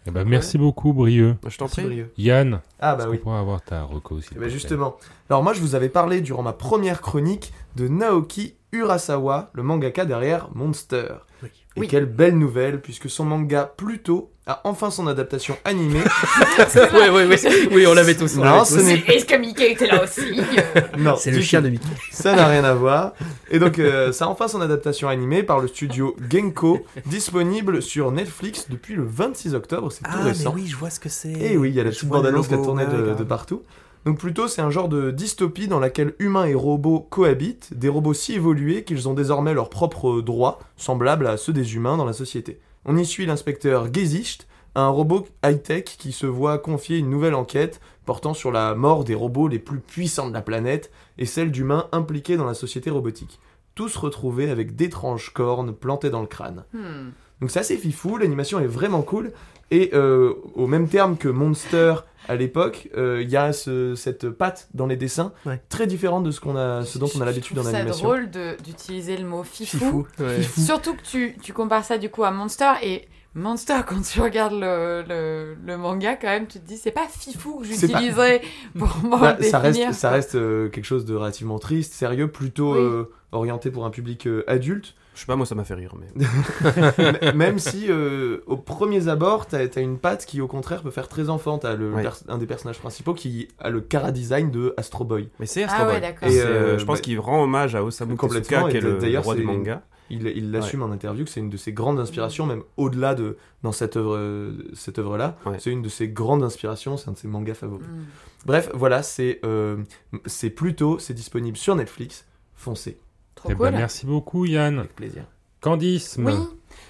Eh ben, merci beaucoup, Brieux. Je t'en prie. Brieux. Yann, Ah bah oui. pourra avoir ta reco aussi Eh ben justement. Alors moi je vous avais parlé durant ma première chronique de Naoki Urasawa, le mangaka derrière Monster. Oui. Et Oui. quelle belle nouvelle, puisque son manga Pluto a enfin son adaptation animée. ouais, ouais. Oui, on l'avait tous. on Non, ce n'est- Est-ce que Mickey était là aussi Euh, non, C'est le chien de Mickey. Ça n'a rien à voir. Et donc euh, ça a enfin son adaptation animée par le studio Genko, disponible sur Netflix depuis le 26 octobre, c'est tout Ah, mais récent. oui, je vois ce que c'est. Et oui, il y a la petite bande-annonce qui a tourné de partout. Donc plutôt, c'est un genre de dystopie dans laquelle humains et robots cohabitent, des robots si évolués qu'ils ont désormais leurs propres droits, semblables à ceux des humains dans la société. On y suit l'inspecteur Gesicht, un robot high-tech qui se voit confier une nouvelle enquête portant sur la mort des robots les plus puissants de la planète et celle d'humains impliqués dans la société robotique. Tous retrouvés avec d'étranges cornes plantées dans le crâne. hmm. Donc c'est assez fifou, l'animation est vraiment cool. Et euh, au même terme que Monster à l'époque, euh, il y a ce- cette patte dans les dessins Ouais. très différente de ce, qu'on a, ce dont on a l'habitude Je en trouve ça animation. drôle de- d'utiliser le mot fifou. Fifou. ouais. Surtout que tu, tu compares ça du coup à Monster et Monster, quand tu regardes le, le, le manga, quand même, tu te dis, c'est pas fifou que C'est pas- j'utiliserais pour moi Bah, ça reste, définir. ça reste euh, quelque chose de relativement triste, sérieux, plutôt Oui. euh, orienté pour un public euh, adulte. Je sais pas, moi ça m'a fait rire. Mais... Même si euh, au premier abord, t'as as une patte qui au contraire peut faire très enfant. T'as le Ouais. un des personnages principaux qui a le cara design de Astro Boy. mais c'est Ah Astro ouais, Boy. d'accord. Et euh, euh, je pense bah, qu'il rend hommage à Osamu Tezuka, qui est le d'ailleurs, roi du manga. Il il l'assume en interview que c'est une de ses grandes inspirations, même au-delà de dans cette œuvre, euh, cette œuvre-là. Ouais. C'est une de ses grandes inspirations, c'est un de ses mangas favoris. Hmm. Bref, voilà, c'est euh, c'est plutôt, c'est disponible sur Netflix. Foncez, Trop Eh cool. ben, merci beaucoup, Yann. avec plaisir. Candice, Oui.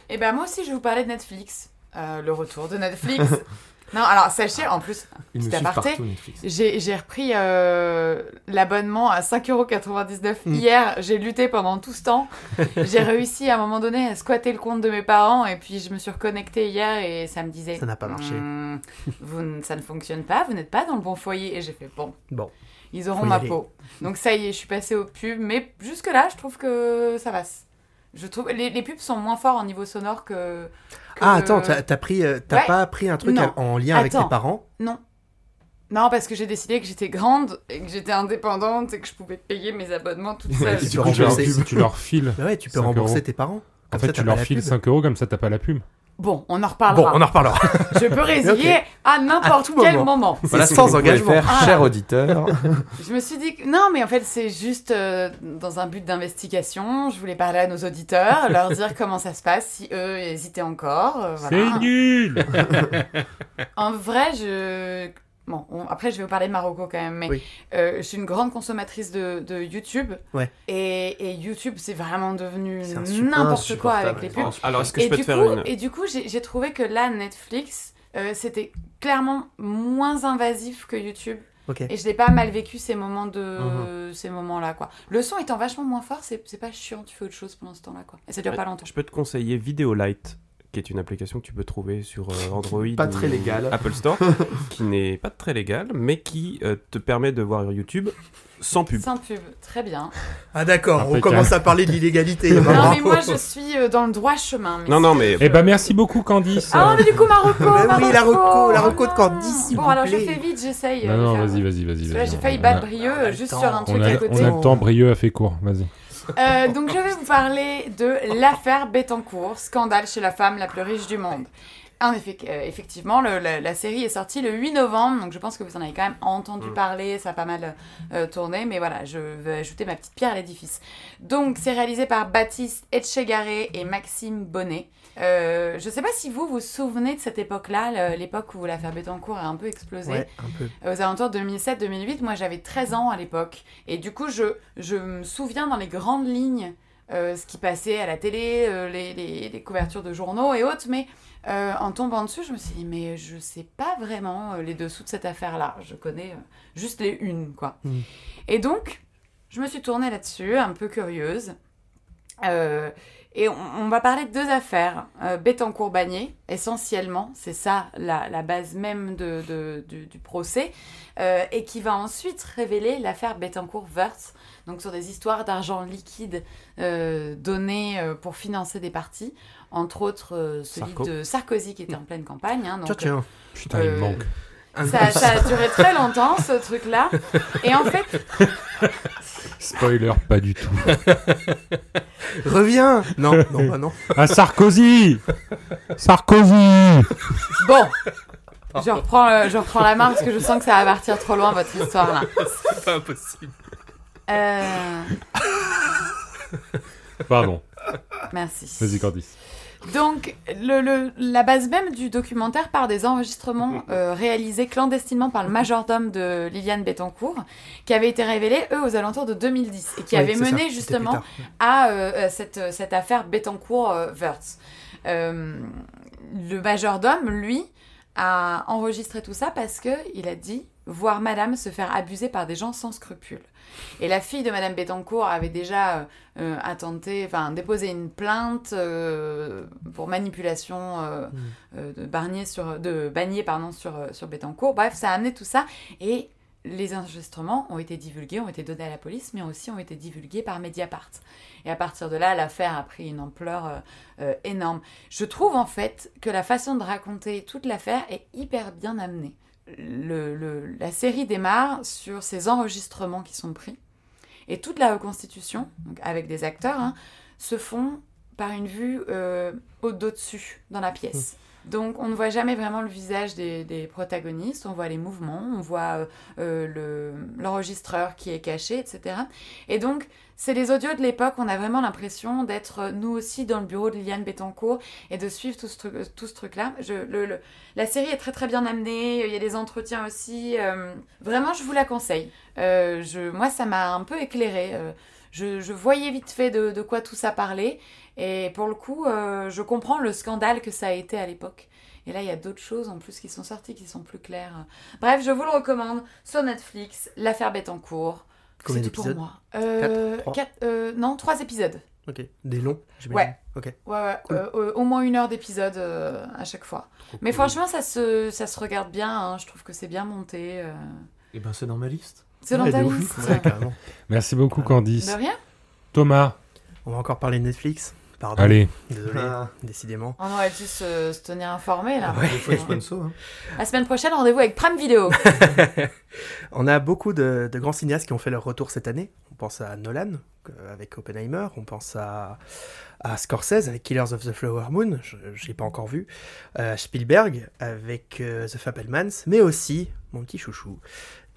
Et ben moi aussi, je vais vous parler de Netflix. Euh, le retour de Netflix. non, alors sachez, en plus, Petit aparté. partout Netflix. j'ai repris euh, l'abonnement à 5,99€ Mm. hier. J'ai lutté pendant tout ce temps. j'ai réussi à un moment donné à squatter le compte de mes parents et puis je me suis reconnectée hier et ça me disait Ça n'a pas marché. Hmm, vous, ça ne fonctionne pas, vous n'êtes pas dans le bon foyer. Et j'ai fait bon. Bon. Ils auront ma aller. peau. Donc ça y est, je suis passée aux pubs. Mais jusque-là, je trouve que ça va. Je trouve les, les pubs sont moins forts en niveau sonore que. que- Ah, attends, t'as t'as pris, euh, t'as Ouais. pas pris un truc Non. en lien avec tes parents Non. Non, parce que j'ai décidé que j'étais grande et que j'étais indépendante et que je pouvais payer mes abonnements toute seule. Tu tu as leur files. Bah ouais, tu peux 5 rembourser euros. tes parents. En fait, ça, tu leur files pub. 5 euros, comme ça, t'as pas la pub. Bon, on en Bon, reparlera. on en reparlera. Je peux résilier à n'importe quel moment. moment. Voilà sans engagement. faire, Ah. cher auditeur. Je me suis dit que non, mais en fait, c'est juste euh, dans un but d'investigation. Je voulais parler à nos auditeurs, leur dire comment ça se passe, si eux hésitaient encore. euh, voilà. C'est nul En vrai, je. Bon, on- après, je vais vous parler de Marocco quand même, mais Oui. euh, je suis une grande consommatrice de, de YouTube. Ouais. Et, et YouTube, c'est vraiment devenu n'importe quoi avec les pubs. Alors, est-ce que et, je peux te faire coup, une. et du coup, j'ai trouvé que là, Netflix, euh, c'était clairement moins invasif que YouTube. Et je n'ai pas mal vécu ces moments de Mhm. ces moments-là, quoi. Le son étant vachement moins fort, c'est pas chiant, tu fais autre chose pendant ce temps-là, quoi. Et ça dure Ouais. pas longtemps. Je peux te conseiller Videolite, qui est une application que tu peux trouver sur euh, Android. Pas ou très légale. Apple Store, qui n'est pas très légale, mais qui euh, te permet de voir YouTube sans pub. Sans pub, très bien. Ah d'accord, on commence à parler de l'illégalité. non, mais moi, je suis euh, dans le droit chemin. mais Non, non, mais. Eh ben, merci beaucoup, Candice. Ah, mais du coup, Marocco, Mais oui, la reco, la reco de non. Candice, s'il Bon, vous alors je fais vite, j'essaye. Non, non, vas-y, vas-y, vas-y. J'ai failli On battre Brieux on juste sur un On truc à on côté. a le temps, Brieux a fait court, vas-y. Euh, donc je vais vous parler de l'affaire Bettencourt, scandale chez la femme la plus riche du monde. En effet, euh, effectivement, le- la, la série est sortie le 8 novembre, donc je pense que vous en avez quand même entendu Mm. parler, ça a pas mal euh, tourné, mais voilà, je vais ajouter ma petite pierre à l'édifice. Donc c'est réalisé par Baptiste Etchegaré et Maxime Bonnet. Euh, je sais pas si vous vous souvenez de cette époque-là, l'époque où l'affaire Bettencourt a un peu explosé Ouais, un peu. aux alentours de 2007-2008. Moi, j'avais 13 ans à l'époque. Et du coup, je, je me souviens dans les grandes lignes euh, ce qui passait à la télé, euh, les, les- les couvertures de journaux et autres. Mais euh, en tombant dessus, je me suis dit, mais je sais pas vraiment les dessous de cette affaire-là. Je connais juste les unes, quoi. Mm. Et donc, je me suis tournée là-dessus, un peu curieuse. Et on, on va parler de deux affaires. Bettencourt-Bagné, essentiellement, c'est ça la, la base même de, de- du, du procès, et qui va ensuite révéler l'affaire Bettencourt-Wörth, donc sur des histoires d'argent liquide euh, donné euh, pour financer des partis, entre autres euh, celui Sarko. de Sarkozy qui était en pleine campagne. hein, donc, Tiens, tiens. Putain, il me Euh, manque. Ça, ça a duré très longtemps ce truc-là. Et en fait, Spoiler, pas du tout. Reviens Non, non, bah non. Ah, Sarkozy Sarkozy bon, je reprends, euh, je reprends la main parce que je sens que ça va partir trop loin votre histoire là. C'est pas impossible. Euh, Pardon, merci. vas-y Candice. Donc, le, le- la base même du documentaire part des enregistrements euh, réalisés clandestinement par le majordome de Liliane Bettencourt, qui avaient été révélés, eux, aux alentours de 2010, et qui Oui, avaient ça, mené justement à euh, cette, cette affaire Bettencourt-Wörth. Euh, le majordome, lui, a enregistré tout ça parce que il a dit voir Madame se faire abuser par des gens sans scrupules. Et la fille de Madame Bettencourt avait déjà euh, euh, enfin déposé une plainte euh, pour manipulation euh, Mm. de Barnier sur, de Bagné pardon sur sur Bettencourt. Bref, ça a amené tout ça et les enregistrements ont été divulgués, ont été donnés à la police, mais aussi ont été divulgués par Mediapart. Et à partir de là, l'affaire a pris une ampleur énorme. Je trouve en fait que la façon de raconter toute l'affaire est hyper bien amenée. Le- le- la série démarre sur ces enregistrements qui sont pris. Et toute la reconstitution, donc avec des acteurs, hein, se font par une vue euh, au d'au-dessus dans la pièce. Donc on ne voit jamais vraiment le visage des, des protagonistes, on voit les mouvements, on voit euh, le- l'enregistreur qui est caché, etc. Et donc c'est les audios de l'époque, on a vraiment l'impression d'être euh, nous aussi dans le bureau de Liliane Bettencourt et de suivre tout ce, truc, euh, tout ce truc-là. La série est très très bien amenée, il y a des entretiens aussi. euh, vraiment, je vous la conseille. Moi, ça m'a un peu éclairé. je, voyais vite fait de, de quoi tout ça parlait. Et pour le coup, je comprends le scandale que ça a été à l'époque. Et là, il y a d'autres choses en plus qui sont sorties, qui sont plus claires. Bref, je vous le recommande sur Netflix, L'affaire Bettencourt. Combien C'est tout pour d'épisodes moi. Euh, Quatre Trois quatre- euh, non, trois épisodes. Ok. Des longs, j'imagine. Ouais. Ok. Ouais, ouais. Cool. euh, euh, au moins une heure d'épisode euh, à chaque fois. Mais franchement, ça se, ça se regarde bien. hein. Je trouve que c'est bien monté. euh. Et ben c'est dans ma liste. C'est dans ta liste. Ouais. Merci beaucoup Candice. De rien Thomas, On va encore parler de Netflix. Pardon. allez. Désolé, Ah. décidément. On aurait dû se, se tenir informé là. Ouais. Des fois, sponsor. Hein. La semaine prochaine, rendez-vous avec Prime Video. On a beaucoup de, de grands cinéastes qui ont fait leur retour cette année. On pense à Nolan euh, avec Oppenheimer, on pense à, à Scorsese avec Killers of the Flower Moon, je ne l'ai pas encore vu, euh, Spielberg avec euh, The Fabelmans, mais aussi mon petit chouchou,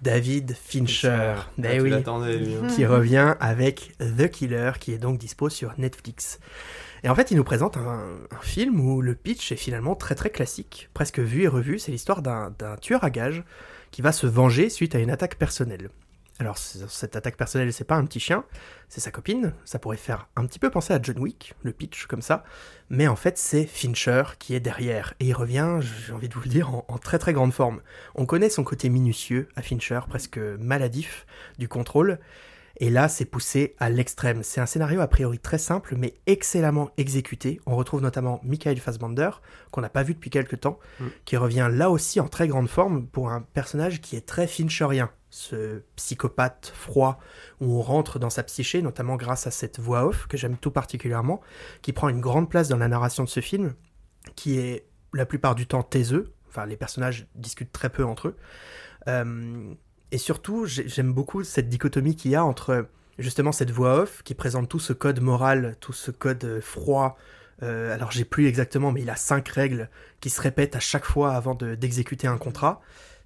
David Fincher. Ah, oui, l'attendais, lui. hein. qui revient avec The Killer, qui est donc dispo sur Netflix. Et en fait, il nous présente un, un film où le pitch est finalement très très classique, presque vu et revu. C'est l'histoire d'un d'un tueur à gages qui va se venger suite à une attaque personnelle. Alors, cette attaque personnelle, c'est pas un petit chien, c'est sa copine. Ça pourrait faire un petit peu penser à John Wick, le pitch comme ça. Mais en fait, c'est Fincher qui est derrière. Et il revient, j'ai envie de vous le dire, en, en très très grande forme. On connaît son côté minutieux à Fincher, presque maladif du contrôle. Et là, c'est poussé à l'extrême. C'est un scénario a priori très simple, mais excellemment exécuté. On retrouve notamment Michael Fassbender, qu'on n'a pas vu depuis quelques temps, Mm. qui revient là aussi en très grande forme pour un personnage qui est très fincherien. Ce psychopathe froid, où on rentre dans sa psyché, notamment grâce à cette voix off, que j'aime tout particulièrement, qui prend une grande place dans la narration de ce film, qui est la plupart du temps taiseux. Enfin, les personnages discutent très peu entre eux. Euh, et surtout, j'ai- j'aime beaucoup cette dichotomie qu'il y a entre justement cette voix off qui présente tout ce code moral, tout ce code euh, froid. Euh, alors j'ai plus exactement, mais il a cinq règles qui se répètent à chaque fois avant de- d'exécuter un contrat.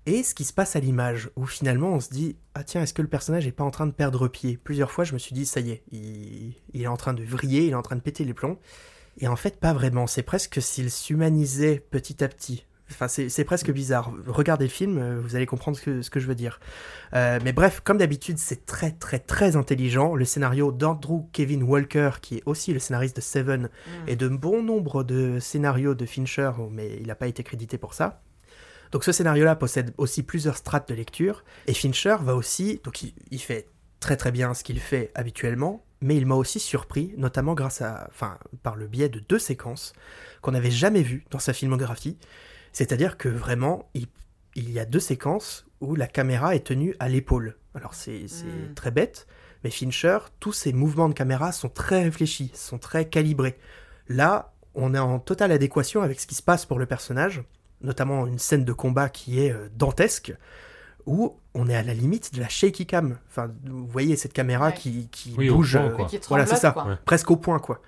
Et ce qui se passe à l'image, où finalement on se dit Ah tiens, est-ce que le personnage est pas en train de perdre pied? Plusieurs fois je me suis dit Ça y est, il, il est en train de vriller, il est en train de péter les plombs. Et en fait, pas vraiment. C'est presque s'il s'humanisait petit à petit. Enfin, c'est presque bizarre. Regardez le film, euh, vous allez comprendre ce que, ce que je veux dire. Euh, mais bref, comme d'habitude, c'est très très très intelligent. Le scénario d'Andrew Kevin Walker, qui est aussi le scénariste de Seven, Mm. et de bon nombre de scénarios de Fincher, mais il n'a pas été crédité pour ça. Donc ce scénario-là possède aussi plusieurs strates de lecture, et Fincher va aussi, donc il, il fait très très bien ce qu'il fait habituellement, mais il m'a aussi surpris, notamment grâce à, enfin, par le biais de deux séquences qu'on n'avait jamais vues dans sa filmographie. C'est-à-dire que vraiment, il, il y a deux séquences où la caméra est tenue à l'épaule. Alors c'est c'est Mm. très bête, mais Fincher, tous ses mouvements de caméra sont très réfléchis, sont très calibrés. Là, on est en totale adéquation avec ce qui se passe pour le personnage, notamment une scène de combat qui est euh, dantesque, où on est à la limite de la shaky cam. Enfin, vous voyez cette caméra Ouais. qui, qui Oui, au bouge point, euh, quoi. Qui Voilà, c'est ça. Ouais. presque au point, quoi.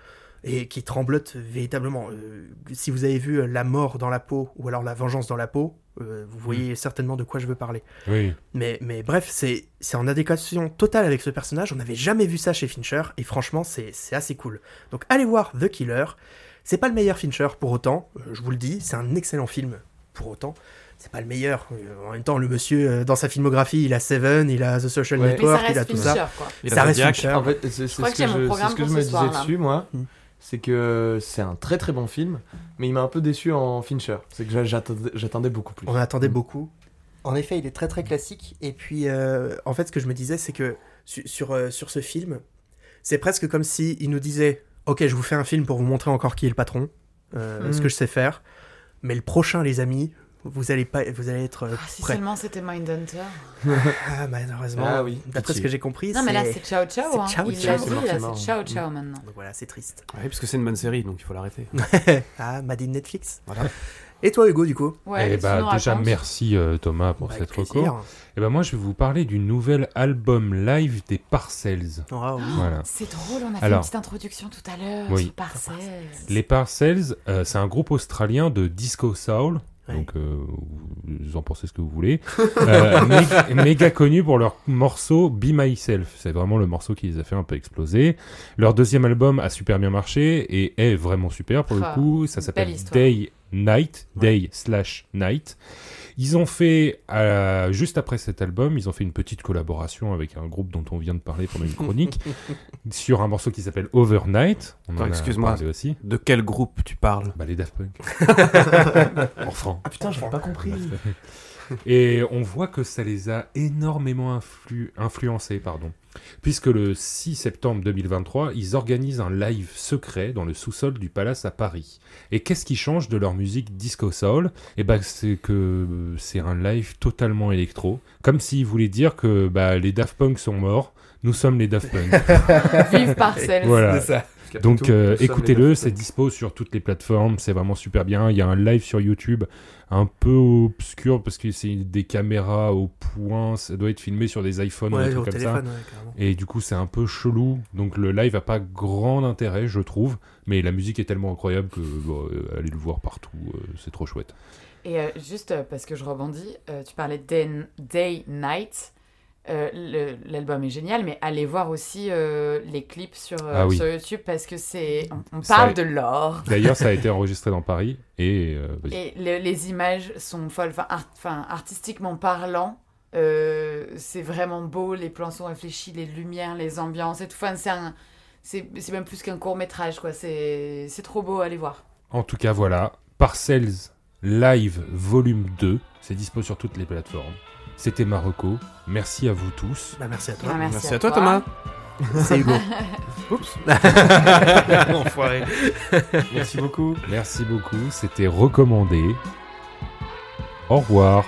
Et qui tremblote véritablement. Euh, si vous avez vu euh, La mort dans la peau ou alors La vengeance dans la peau, euh, vous voyez certainement de quoi je veux parler. Oui. Mais, mais bref, c'est c'est en adéquation totale avec ce personnage. On n'avait jamais vu ça chez Fincher et franchement, c'est c'est assez cool. Donc allez voir The Killer. C'est pas le meilleur Fincher pour autant, euh, je vous le dis. C'est un excellent film pour autant. C'est pas le meilleur. En même temps, le monsieur, dans sa filmographie, il a Seven, il a The Social Ouais. Ça Network, il a tout ça. Fincher, quoi. Il ça reste. Fincher. En fait, c'est ce que je, programme c'est ce que pour je me disais là. dessus, moi. Mm. C'est que c'est un très très bon film, mais il m'a un peu déçu en Fincher. C'est que j'a- j'attendais beaucoup plus. On attendait beaucoup. En effet, il est très très classique. Et puis, euh, en fait, ce que je me disais, c'est que su- sur, euh, sur ce film, c'est presque comme si il nous disait Ok, je vous fais un film pour vous montrer encore qui est le patron, euh, ce que je sais faire. Mais le prochain, les amis, vous allez, pas, vous allez être euh, Ah, si seulement c'était Mindhunter. Ah, malheureusement, Ah oui, d'après ce que j'ai compris, Non, mais là, c'est. c'est Ciao Ciao. c'est hein. Ciao Il Ciao, dit, là, c'est Ciao Ciao maintenant. Donc voilà, c'est triste. Oui, parce que c'est une bonne série, donc il faut l'arrêter. ah, Madine Netflix. Voilà. Et toi, Hugo, du coup? Ouais, Eh bah, déjà, racontes merci euh, Thomas pour Bah, cette reco. Et ben moi, je vais vous parler du nouvel album live des Parcells. Ah oui. Voilà. C'est drôle, on a fait une petite introduction tout à l'heure Oui. sur Parcells. Les Parcells, euh, c'est un groupe australien de disco soul. Ouais. Donc, euh, vous en pensez ce que vous voulez. Euh, mé- méga connu pour leur morceau Be Myself. C'est vraiment le morceau qui les a fait un peu exploser. Leur deuxième album a super bien marché et est vraiment super pour Ah, le coup. Ça s'appelle. Day Night. Ouais. Day slash Night. Ils ont fait, euh, juste après cet album, ils ont fait une petite collaboration avec un groupe dont on vient de parler pendant une chronique sur un morceau qui s'appelle Overnight. On excuse-moi. aussi. De quel groupe tu parles? Bah, les Daft Punk. Enfant. Ah putain, j'avais pas compris. Et on voit que ça les a énormément influ- influencés, pardon. Puisque le 6 septembre 2023, ils organisent un live secret dans le sous-sol du Palace à Paris. Et qu'est-ce qui change de leur musique disco soul? Eh ben, c'est que c'est un live totalement électro, comme s'ils voulaient dire que bah, les Daft Punk sont morts, nous sommes les Daft Punk. Vive Parcells. voilà. C'est ça. Donc euh, écoutez-le, c'est dispo sur toutes les plateformes, c'est vraiment super bien. Il y a un live sur YouTube un peu obscur parce que c'est des caméras au point, ça doit être filmé sur des iPhones ou Ouais, au trucs comme téléphone, ça. ouais. Et du coup, c'est un peu chelou. Donc le live a pas grand intérêt, je trouve. Mais la musique est tellement incroyable que bon, euh, allez le voir partout, euh, c'est trop chouette. Et euh, juste parce que je rebondis, euh, tu parlais de Day, Day Night. Euh, L'album est génial, mais allez voir aussi euh, les clips sur, euh, Ah oui. sur YouTube parce que c'est. On, parle de l'or. D'ailleurs, ça a été enregistré dans Paris et euh. Et le- les images sont folles. Enfin, art- enfin, artistiquement parlant, euh, c'est vraiment beau. Les plans sont réfléchis, les lumières, les ambiances et tout. Enfin, c'est un- c'est c'est même plus qu'un court métrage, quoi. C'est c'est trop beau, allez voir. En tout cas, voilà. Parcells Live Volume 2. C'est dispo sur toutes les plateformes. C'était Marocco. Merci à vous tous. Bah, merci à toi. ben, Merci à toi, Thomas. C'est Hugo. Oups. Enfoiré. Merci beaucoup. Merci beaucoup. C'était recommandé. Au revoir.